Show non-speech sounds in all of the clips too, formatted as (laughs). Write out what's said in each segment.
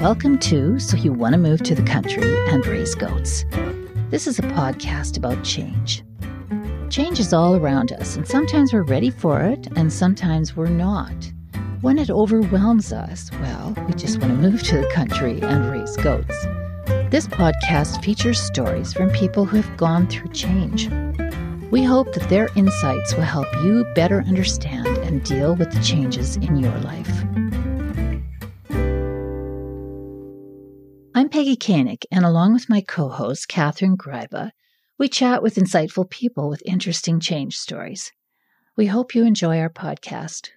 Welcome to So You Want to Move to the Country and Raise Goats. This is a podcast about change. Change is all around us, and sometimes we're ready for it, and sometimes we're not. When it overwhelms us, well, we just want to move to the country and raise goats. This podcast features stories from people who have gone through change. We hope that their insights will help you better understand and deal with the changes in your life. Peggy Koenig, and along with my co host, Catherine Gryba, we chat with insightful people with interesting change stories. We hope you enjoy our podcast.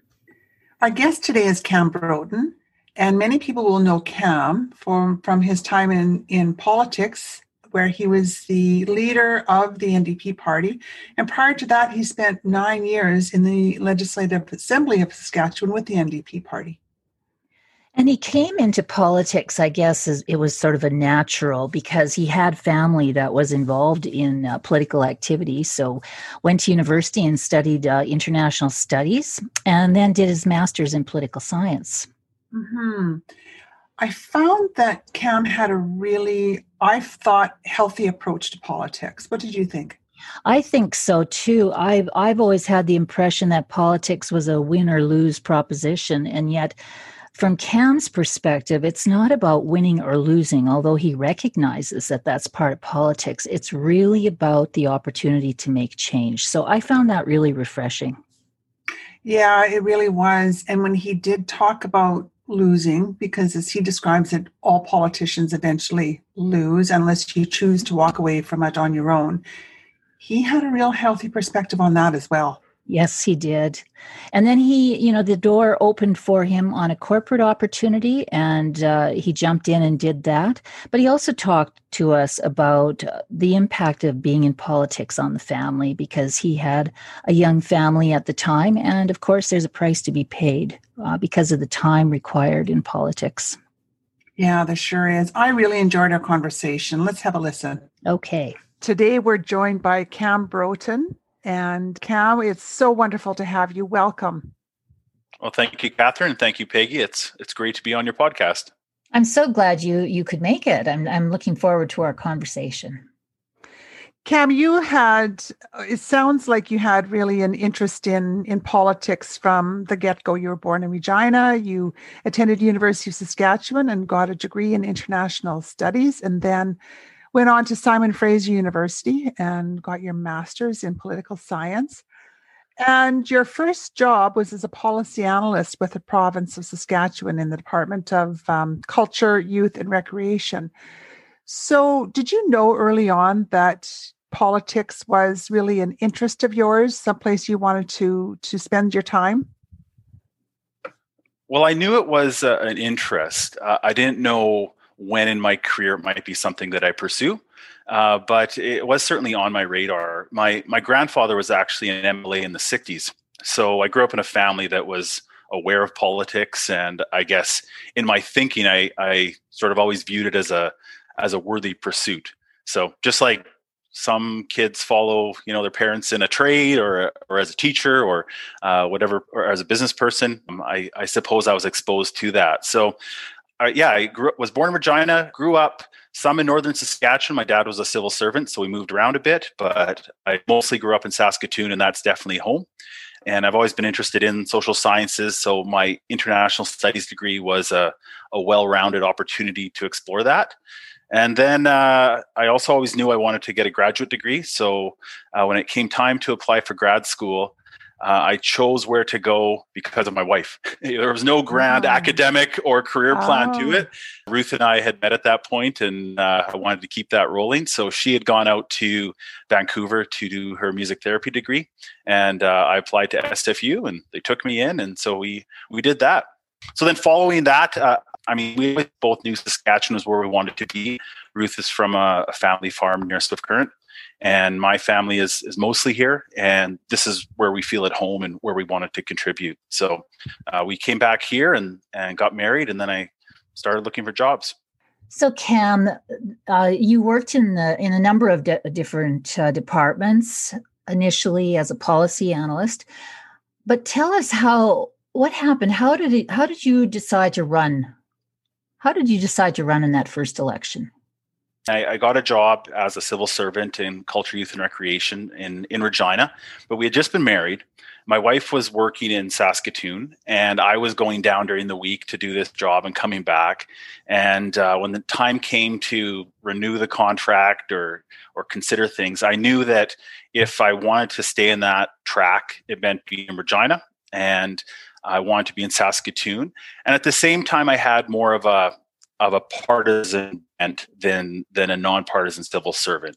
Our guest today is Cam Broten, and many people will know Cam from, from his time in, in politics, where he was the leader of the NDP party. And prior to that, he spent nine years in the Legislative Assembly of Saskatchewan with the NDP party. And he came into politics, I guess, as it was sort of a natural because he had family that was involved in uh, political activity. So, went to university and studied uh, international studies, and then did his master's in political science. Hmm. I found that Cam had a really, I thought, healthy approach to politics. What did you think? I think so too. I've I've always had the impression that politics was a win or lose proposition, and yet from Cam's perspective, it's not about winning or losing, although he recognizes that that's part of politics. It's really about the opportunity to make change. So I found that really refreshing. Yeah, it really was. And when he did talk about losing, because as he describes it, all politicians eventually lose unless you choose to walk away from it on your own. He had a real healthy perspective on that as well. Yes, he did. And then he, you know, the door opened for him on a corporate opportunity and uh, he jumped in and did that. But he also talked to us about uh, the impact of being in politics on the family because he had a young family at the time. And of course, there's a price to be paid uh, because of the time required in politics. Yeah, there sure is. I really enjoyed our conversation. Let's have a listen. Okay. Today, we're joined by Cam Broten. And Cam, it's so wonderful to have you. Welcome. Well, thank you, Catherine. Thank you, Peggy. It's it's great to be on your podcast. I'm so glad you you could make it. I'm I'm looking forward to our conversation. Cam, you had it sounds like you had really an interest in in politics from the get-go. You were born in Regina, you attended University of Saskatchewan and got a degree in international studies and then went on to Simon Fraser University and got your master's in political science. And your first job was as a policy analyst with the province of Saskatchewan in the Department of um, Culture, Youth, and Recreation. So, did you know early on that politics was really an interest of yours, someplace you wanted to to spend your time? Well, I knew it was uh, an interest. Uh, I didn't know when in my career it might be something that I pursue. Uh, but it was certainly on my radar. My my grandfather was actually an MLA in the '60s, so I grew up in a family that was aware of politics, and I guess in my thinking, I I sort of always viewed it as a as a worthy pursuit. So just like some kids follow you know their parents in a trade or or as a teacher or uh, whatever or as a business person um, I, I suppose i was exposed to that so yeah, I grew, was born in Regina, grew up some in northern Saskatchewan. My dad was a civil servant, so we moved around a bit, but I mostly grew up in Saskatoon, and that's definitely home. And I've always been interested in social sciences, so my international studies degree was a, a well rounded opportunity to explore that. And then uh, I also always knew I wanted to get a graduate degree. So uh, when it came time to apply for grad school, uh, I chose where to go because of my wife. (laughs) there was no grand oh. academic or career plan oh. to it. Ruth and I had met at that point, and uh, I wanted to keep that rolling. So she had gone out to Vancouver to do her music therapy degree, and uh, I applied to SFU, and they took me in, and so we we did that. So then, following that, uh, I mean, we both knew Saskatchewan was where we wanted to be. Ruth is from a, a family farm near Swift Current, and my family is is mostly here and this is where we feel at home and where we wanted to contribute. So uh, we came back here and and got married and then i started looking for jobs. So cam uh, you worked in the in a number of de- different uh, departments initially as a policy analyst. But tell us how what happened? How did it how did you decide to run? How did you decide to run in that first election? I, I, got a job as a civil servant in culture, youth, and recreation in, in Regina, but we had just been married. My wife was working in Saskatoon, and I was going down during the week to do this job and coming back. And uh, when the time came to renew the contract or or consider things, I knew that if I wanted to stay in that track, it meant being in Regina, and I wanted to be in Saskatoon. And at the same time, I had more of a of a partisan bent than than a nonpartisan civil servant.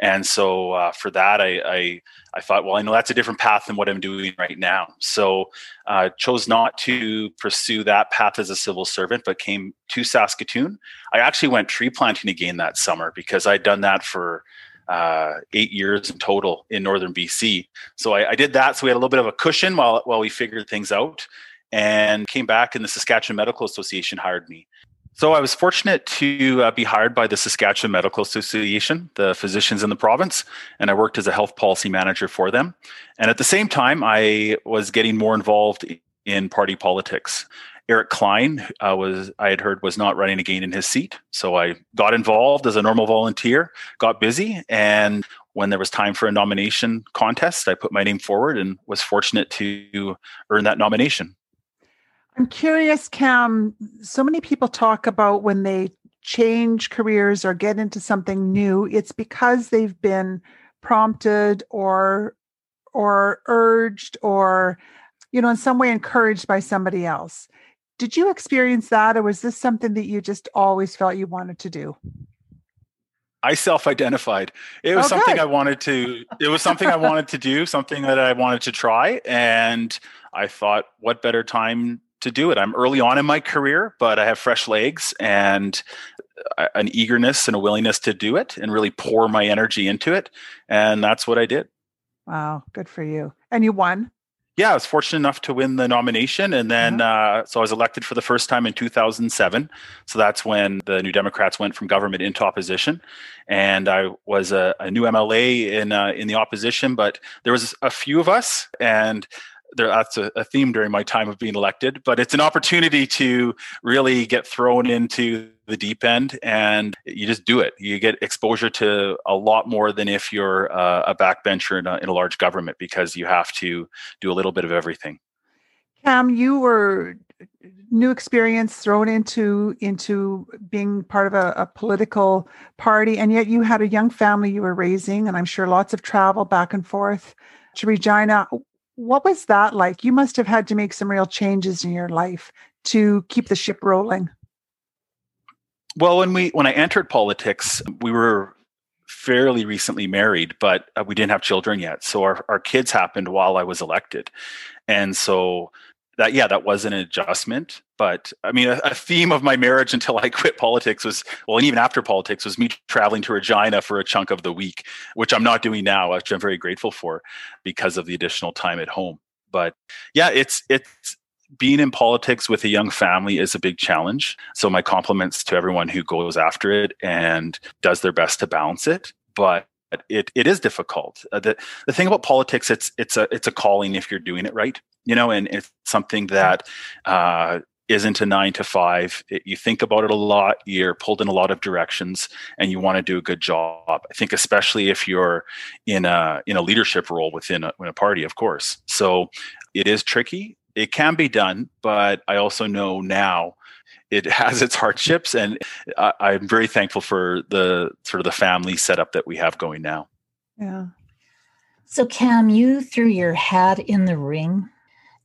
And so uh, for that, I, I, I thought, well, I know that's a different path than what I'm doing right now. So uh, chose not to pursue that path as a civil servant, but came to Saskatoon. I actually went tree planting again that summer because I'd done that for uh, eight years in total in northern BC. So I, I, did that. So we had a little bit of a cushion while while we figured things out, and came back. And the Saskatchewan Medical Association hired me. So I was fortunate to uh, be hired by the Saskatchewan Medical Association, the physicians in the province, and I worked as a health policy manager for them. And at the same time, I was getting more involved in party politics. Eric Cline uh, was I had heard was not running again in his seat, so I got involved as a normal volunteer, got busy, and when there was time for a nomination contest, I put my name forward and was fortunate to earn that nomination. I'm curious, Cam. So many people talk about when they change careers or get into something new, it's because they've been prompted or or urged or you know in some way encouraged by somebody else did you experience that, or was this something that you just always felt you wanted to do? I self-identified. It was oh, something I wanted to. It was something I wanted to do. Something that I wanted to try, and I thought, what better time to do it? I'm early on in my career, but I have fresh legs and an eagerness and a willingness to do it, and really pour my energy into it, and that's what I did. Wow, good for you! And you won yeah, I was fortunate enough to win the nomination, and then uh-huh. uh, so I was elected for the first time in 2007. So that's when the New Democrats went from government into opposition, and I was a, a new MLA in uh, in the opposition. But there was a few of us, and there, that's a, a, theme during my time of being elected. But it's an opportunity to really get thrown into the deep end and you just do it. You get exposure to a lot more than if you're uh, a backbencher in a, in a large government because you have to do a little bit of everything. Cam, you were new experience thrown into into being part of a, a, political party, and yet you had a young family you were raising, and I'm sure lots of travel back and forth to Regina. What was that like? You must have had to make some real changes in your life to keep the ship rolling. Well, when we when I entered politics, we were fairly recently married, but uh, we didn't have children yet. So our, our kids happened while I was elected. And so that, yeah, that was an adjustment. But I mean, a, a, theme of my marriage until I (laughs) quit politics was, well, and even after politics was me traveling to Regina for a chunk of the week, which I'm not doing now, which I'm very grateful for because of the additional time at home. But yeah, it's, it's, being in politics with a young family is a big challenge. So my compliments to everyone who goes after it and does their best to balance it. But it, it is difficult. Uh, the, the thing about politics, it's it's a it's a calling if you're doing it right, you know, and it's something that uh, isn't a nine to five. It, you think about it a lot. You're pulled in a lot of directions, and you want to do a good job. I think, especially if you're in a in a leadership role within a, a party, of course. So it is tricky it can be done, but I also know now it (laughs) has its hardships, and I, am very thankful for the sort of the family setup that we have going now. Yeah. So, Cam, you threw your hat in the ring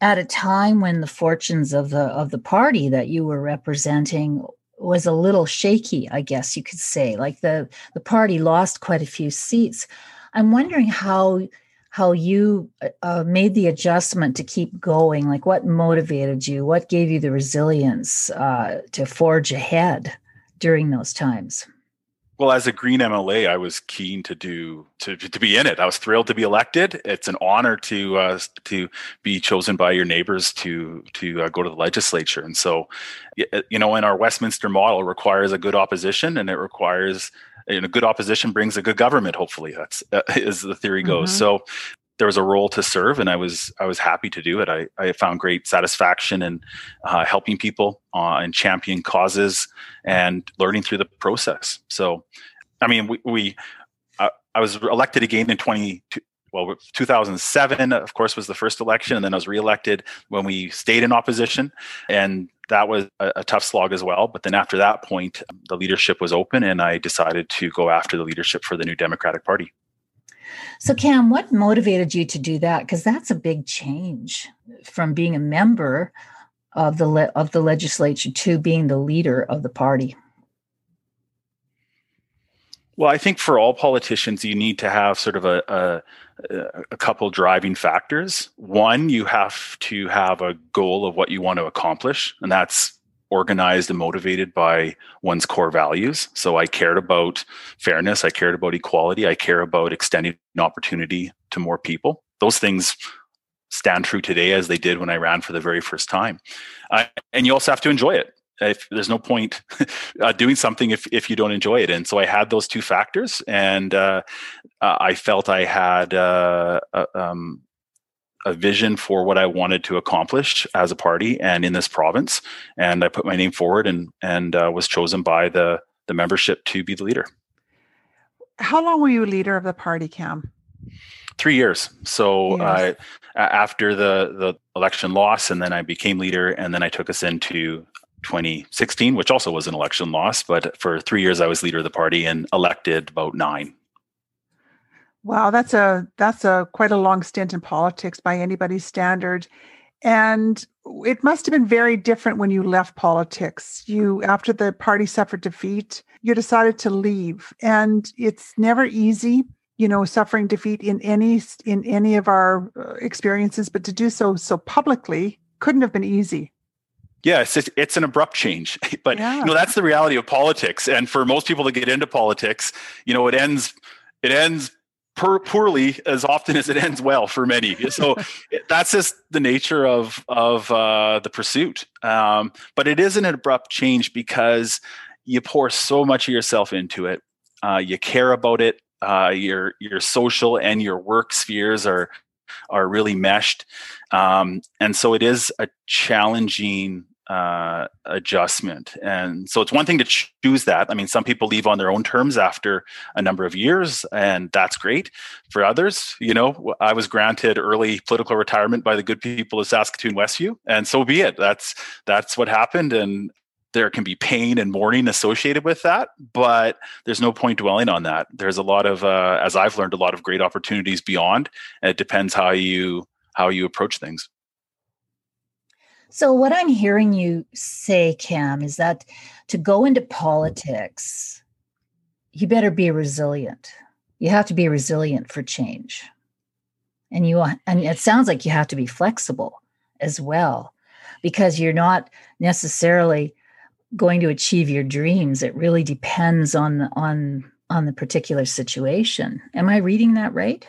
at a time when the fortunes of the of the party that you were representing was a little shaky, I guess you could say. Like the the party lost quite a few seats. I'm wondering how how you uh, uh, made the adjustment to keep going like what motivated you what gave you the resilience uh, to forge ahead during those times well as a green mla i was keen to do to, to be in it i was thrilled to be elected it's an honor to uh, to be chosen by your neighbors to to uh, go to the legislature and so you know in our westminster model requires a good opposition and it requires you know, good opposition brings a good government. Hopefully, that's uh, (laughs) as the theory goes. Mm-hmm. So, there was a role to serve, and I was I was happy to do it. I, I found great satisfaction in uh, helping people uh, and championing causes and learning through the process. So, I mean, we, we uh, I was elected again in 20, well 2007 of course was the first election and then i was reelected when we stayed in opposition and that was a, a, tough slog as well but then after that point the leadership was open and i decided to go after the leadership for the new democratic party so cam what motivated you to do that because that's a big change from being a member of the le- of the legislature to being the leader of the party well, I think for all politicians, you need to have sort of a, a, a couple driving factors. One, you have to have a goal of what you want to accomplish, and that's organized and motivated by one's core values. So I cared about fairness, I cared about equality, I care about extending opportunity to more people. Those things stand true today as they did when I ran for the very first time. Uh, and you also have to enjoy it if there's no point (laughs) uh, doing something if, if you don't enjoy it and so i had those two factors and uh, i felt i had uh, a, um, a, vision for what i wanted to accomplish as a party and in this province and i put my name forward and and uh, was chosen by the the membership to be the leader how long were you leader of the party cam three years so yes. after the the election loss and then i became leader and then i took us into 2016, which also was an election loss. But for three years, I was leader of the party and elected about nine. Wow, that's a that's a quite a long stint in politics by anybody's standard. And it must have been very different when you left politics. You after the party suffered defeat, you decided to leave. And it's never easy, you know, suffering defeat in any in any of our uh, experiences, but to do so so publicly couldn't have been easy. Yeah, it's, it's an abrupt change, (laughs) but yeah. you know that's the reality of politics. And for most people to get into politics, you know, it ends it ends per, poorly as often as it ends well for many. So that's just the nature of of uh, the pursuit. Um, but it is an abrupt change because you pour so much of yourself into it. Uh, you care about it. Uh, your your social and your work spheres are are really meshed, um, and so it is a challenging uh, adjustment. And so it's one thing to choose that. I mean, some people leave on their own terms after a number of years, and that's great. For others, you know, I was granted early political retirement by the good people of Saskatoon Westview, and so be it. That's that's what happened, and there can be pain and mourning associated with that, but there's no point dwelling on that. There's a lot of, uh, as I've learned, a lot of great opportunities beyond. And it depends how you how you approach things. So, what I'm hearing you say, Cam, is that to go into politics, you better be resilient. You have to be resilient for change. And you and it sounds like you have to be flexible as well because you're not necessarily going to achieve your dreams. It really depends on on on the particular situation. Am I reading that right?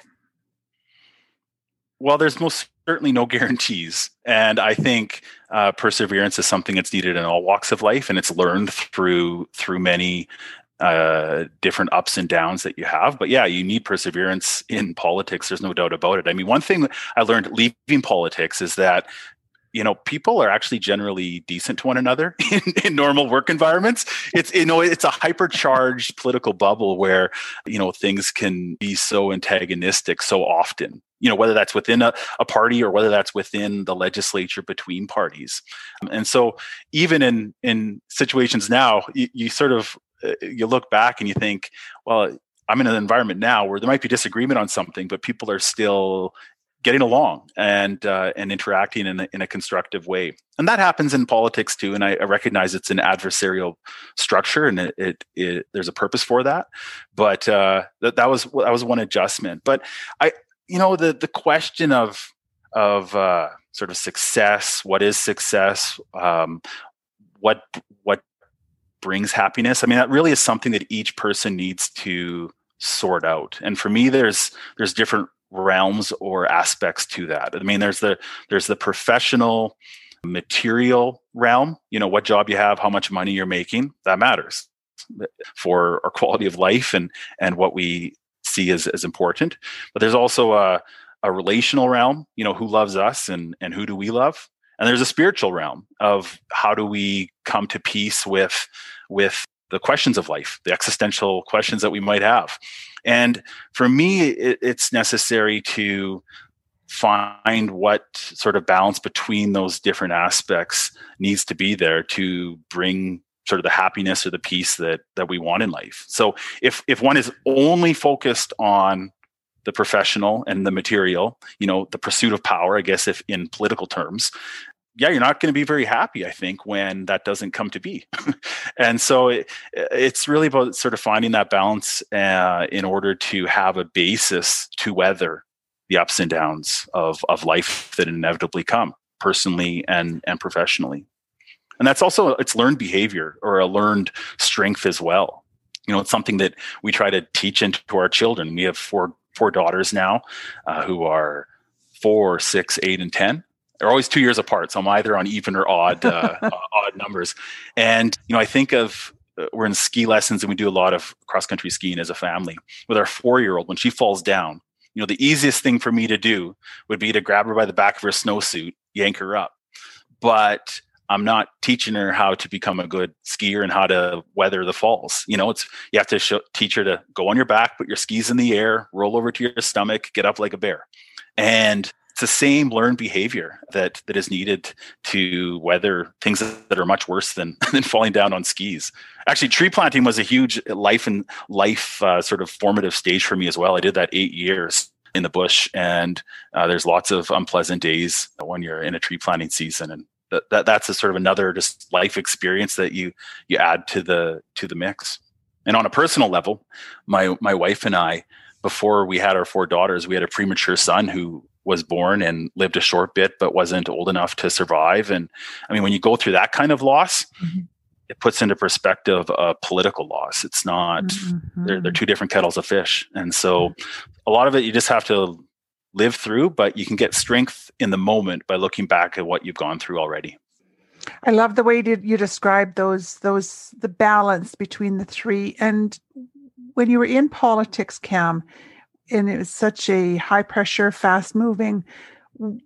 Well, there's most certainly no guarantees. And I think uh, perseverance is something that's needed in all walks of life, and it's learned through through many uh, different ups and downs that you have. But yeah, you need perseverance in politics. There's no doubt about it. I mean, one thing I learned leaving politics is that you know people are actually generally decent to one another (laughs) in, in, normal work environments. It's you know it's a hypercharged political bubble where you know things can be so antagonistic so often you know whether that's within a, a party or whether that's within the legislature between parties. And so even in in situations now you, you sort of uh, you look back and you think well i'm in an environment now where there might be disagreement on something but people are still getting along and uh, and interacting in a, in a constructive way. And that happens in politics too and i, I recognize it's an adversarial structure and it, it, it there's a purpose for that. But uh, that, that was that was one adjustment. But i you know the the question of of uh, sort of success what is success um, what what brings happiness? I mean that really is something that each person needs to sort out. And for me there's there's different realms or aspects to that i mean there's the there's the professional material realm you know what job you have how much money you're making that matters for our quality of life and and what we see as, as important. But there's also a, a relational realm, you know, who loves us and and who do we love? And there's a spiritual realm of how do we come to peace with with the questions of life, the existential questions that we might have. And for me, it, it's necessary to find what sort of balance between those different aspects needs to be there to bring sort of the happiness or the peace that that we want in life. So if if one is only focused on the professional and the material, you know, the pursuit of power, I guess, if in political terms, yeah, you're not going to be very happy, I think, when that doesn't come to be. (laughs) and so it, it's really about sort of finding that balance uh, in order to have a basis to weather the ups and downs of, of life that inevitably come personally and, and professionally. And that's also, it's learned behavior or a learned strength as well. You know, it's something that we try to teach into our children. We have four four daughters now uh, who are four, six, eight, and ten. They're always two years apart, so I'm either on even or odd (laughs) uh, odd numbers. And you know, I think of uh, we're in ski lessons and we do a lot of cross country skiing as a family. With our four year old, when she falls down, you know, the easiest thing for me to do would be to grab her by the back of her snowsuit, yank her up. But I'm not teaching her how to become a good skier and how to weather the falls. You know, it's you have to show, teach her to go on your back, put your skis in the air, roll over to your stomach, get up like a bear. And it's the same learned behavior that that is needed to weather things that are much worse than (laughs) than falling down on skis. Actually, tree planting was a huge life and life uh, sort of formative stage for me as well. I did that eight years in the bush, and uh, there's lots of unpleasant days when you're in a tree planting season, and that, that that's a sort of another just life experience that you you add to the to the mix. And on a personal level, my my wife and I, before we had our four daughters, we had a premature son who was born and lived a short bit but wasn't old enough to survive. And I mean, when you go through that kind of loss, mm-hmm. it puts into perspective a political loss. It's not mm-hmm. they're, they're two different kettles of fish. And so a lot of it you just have to live through, but you can get strength in the moment by looking back at what you've gone through already. I love the way you describe those those the balance between the three. And when you were in politics, Cam, and it was such a high pressure, fast moving,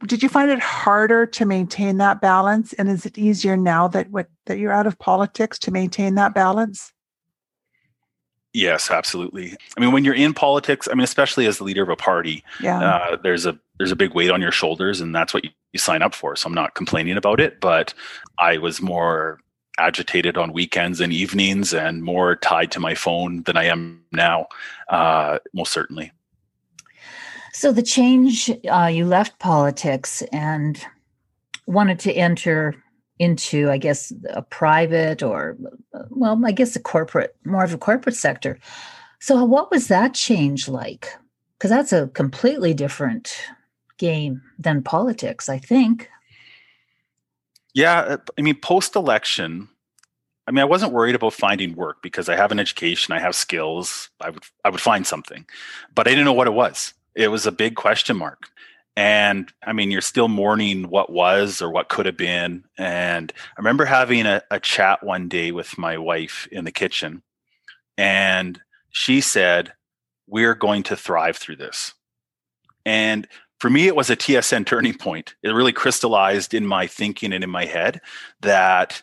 did you find it harder to maintain that balance? And is it easier now that what that you're out of politics to maintain that balance? Yes, absolutely. I mean, when you're in politics, I mean, especially as the leader of a party, yeah. Uh, there's a there's a big weight on your shoulders, and that's what you, you sign up for. So I'm not complaining about it, but I was more agitated on weekends and evenings, and more tied to my phone than I am now. Uh, most certainly. So the change, uh, you left politics and wanted to enter into, I guess, a private or, well, I guess a corporate, more of a corporate sector. So, what was that change like? Because that's a completely different game than politics, I think. Yeah. Uh, I mean, post election, I mean, I wasn't worried about finding work because I have an education, I have skills, I would, I would find something, but I didn't know what it was. It was a big question mark. And i mean you're still mourning what was or what could have been. And i remember having a, a, chat one day with my wife in the kitchen and she said we're going to thrive through this. And for me it was a tsn turning point. It really crystallized in my thinking and in my head that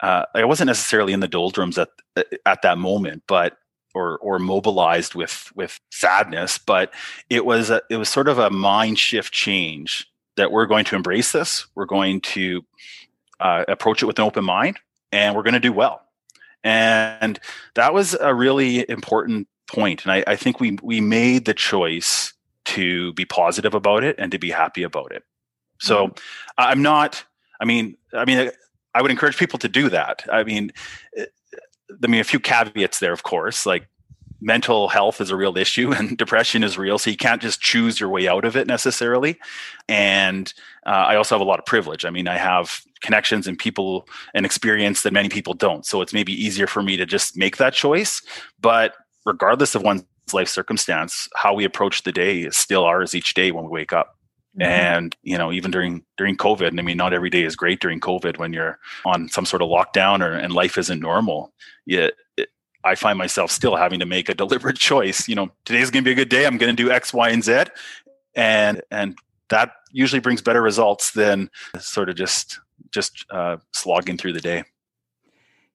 uh, i wasn't necessarily in the doldrums at at that moment but or or mobilized with with sadness but it was a, it was sort of a mind shift change that we're going to embrace this. We're going to uh, approach it with an open mind and we're going to do well. And that was a really important point and I, I think we we made the choice to be positive about it and to be happy about it. So mm-hmm. i'm not i mean i mean i would encourage people to do that. I mean I mean, a few caveats there, of course. Like mental health is a real issue (laughs) and depression is real, so you can't just choose your way out of it necessarily. And uh, I also have a lot of privilege. I mean, I have connections and people and experience that many people don't. So it's maybe easier for me to just make that choice. But regardless of one's life circumstance, how we approach the day is still ours each day when we wake up. Mm-hmm. and you know even during during covid and i mean not every day is great during covid when you're on some sort of lockdown or and life isn't normal yet it, i find myself still having to make a (laughs) deliberate choice you know today's going to be a good day i'm going to do x y and z and and that usually brings better results than sort of just just uh, slogging through the day.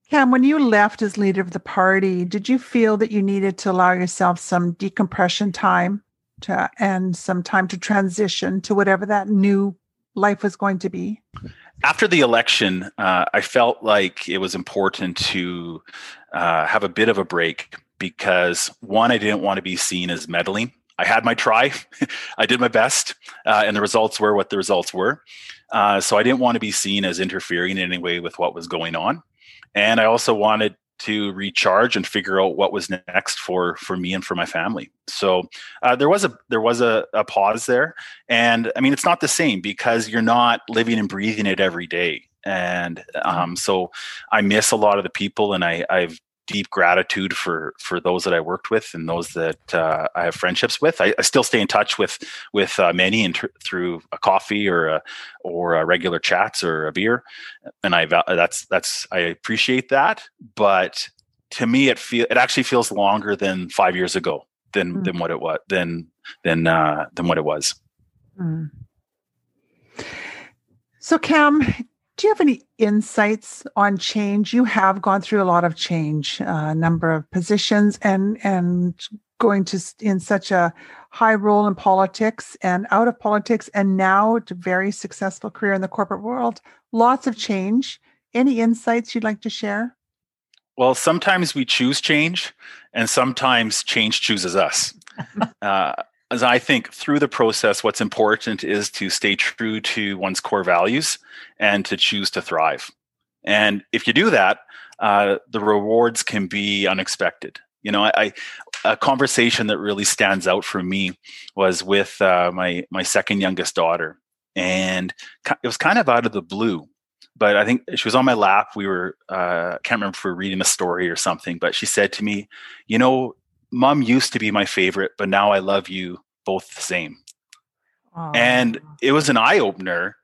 Cam, when you left as leader of the party, did you feel that you needed to allow yourself some decompression time to, and some time to transition to whatever that new life was going to be? After the election, uh, I felt like it was important to uh, have a bit of a break because one, I didn't want to be seen as meddling. I had my try, (laughs) I did my best, uh, and the results were what the results were. Uh, so I didn't want to be seen as interfering in any way with what was going on, and I also wanted to recharge and figure out what was next for for me and for my family. So uh, there was a there was a, a pause there, and I mean it's not the same because you're not living and breathing it every day and um, so I miss a lot of the people, and I, I've deep gratitude for for those that I worked with and those that uh, I have friendships with. I, I, still stay in touch with with uh, many in through a coffee or a, or a regular chats or a beer, and I that's that's I appreciate that. But to me, it feel it actually feels longer than five years ago than mm. than what it was than than uh, than what it was. Mm. So, Cam, do you have any insights on change? You have gone through a lot of change, a uh, number of positions, and and going to in such a high role in politics and out of politics, and now to very successful career in the corporate world. Lots of change. Any insights you'd like to share? Well, sometimes we choose change, and sometimes change chooses us. (laughs) uh, as I think through the process, what's important is to stay true to one's core values and to choose to thrive. And if you do that, uh, the rewards can be unexpected. You know, I, I, a conversation that really stands out for me was with uh, my my second youngest daughter, and it was kind of out of the blue. But I think she was on my lap. We were uh, can't remember if we were reading a story or something. But she said to me, "You know, mom used to be my favorite, but now I love you both the same. Aww. And it was an eye opener.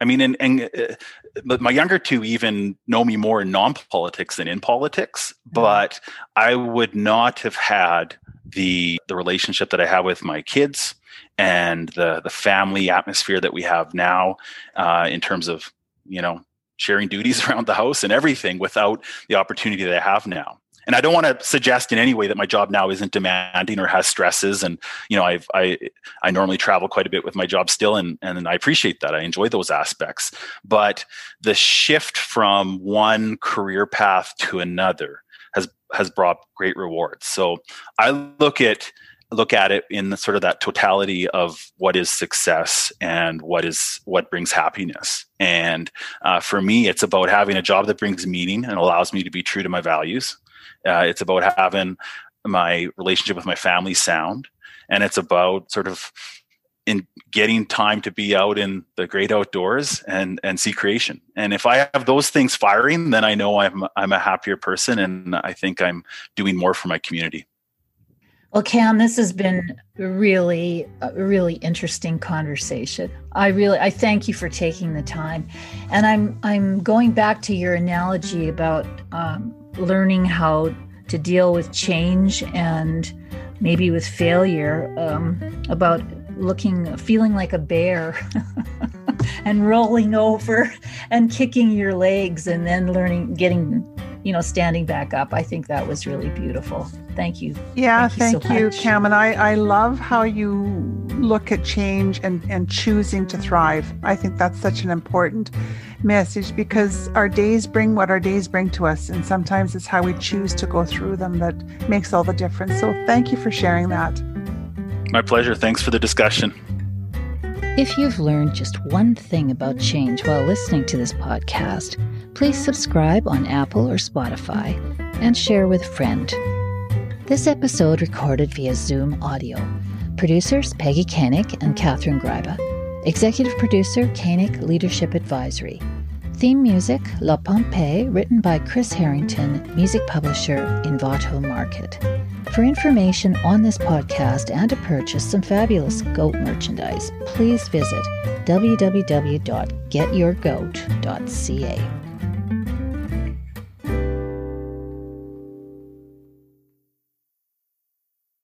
I mean, and, and uh, my younger two even know me more in non politics than in politics, mm-hmm. but I would not have had the the relationship that I have with my kids and the the family atmosphere that we have now uh, in terms of you know sharing duties (laughs) around the house and everything without the opportunity that I have now and I don't want to suggest in any way that my job now isn't demanding or has stresses. And you know, I've I I normally travel quite a bit with my job still, and and I appreciate that. I enjoy those aspects. But the shift from one career path to another has has brought great rewards. So I look at look at it in the, sort of that totality of what is success and what is what brings happiness and uh, for me it's about having a job that brings meaning and allows me to be true to my values uh, it's about having my relationship with my family sound, and it's about sort of in getting time to be out in the great outdoors and and see creation. And if I have those things firing, then I know I'm I'm a happier person, and I think I'm doing more for my community. Well, Cam, this has been really really interesting conversation. I really I thank you for taking the time, and I'm I'm going back to your analogy about um, learning how to deal with change and maybe with failure, um, about looking, feeling like a bear (laughs) and rolling over and kicking your legs and then learning, getting, you know, standing back up. I think that was really beautiful. Thank you. Yeah, thank, thank you, so you Cam. And I, I love how you look at change and, and choosing to thrive. I think that's such an important message because our days bring what our days bring to us. And sometimes it's how we choose to go through them that makes all the difference. So thank you for sharing that. My pleasure. Thanks for the discussion. If you've learned just one thing about change while listening to this podcast, please subscribe on Apple or Spotify and share with a friend. This episode recorded via Zoom audio. Producers Peggy Koenig and Catherine Gryba. Executive producer Koenig Leadership Advisory. Theme music La Pompe, written by Chris Harrington, music publisher Envato Market. For information on this podcast and to purchase some fabulous goat merchandise, please visit www.getyourgoat.ca.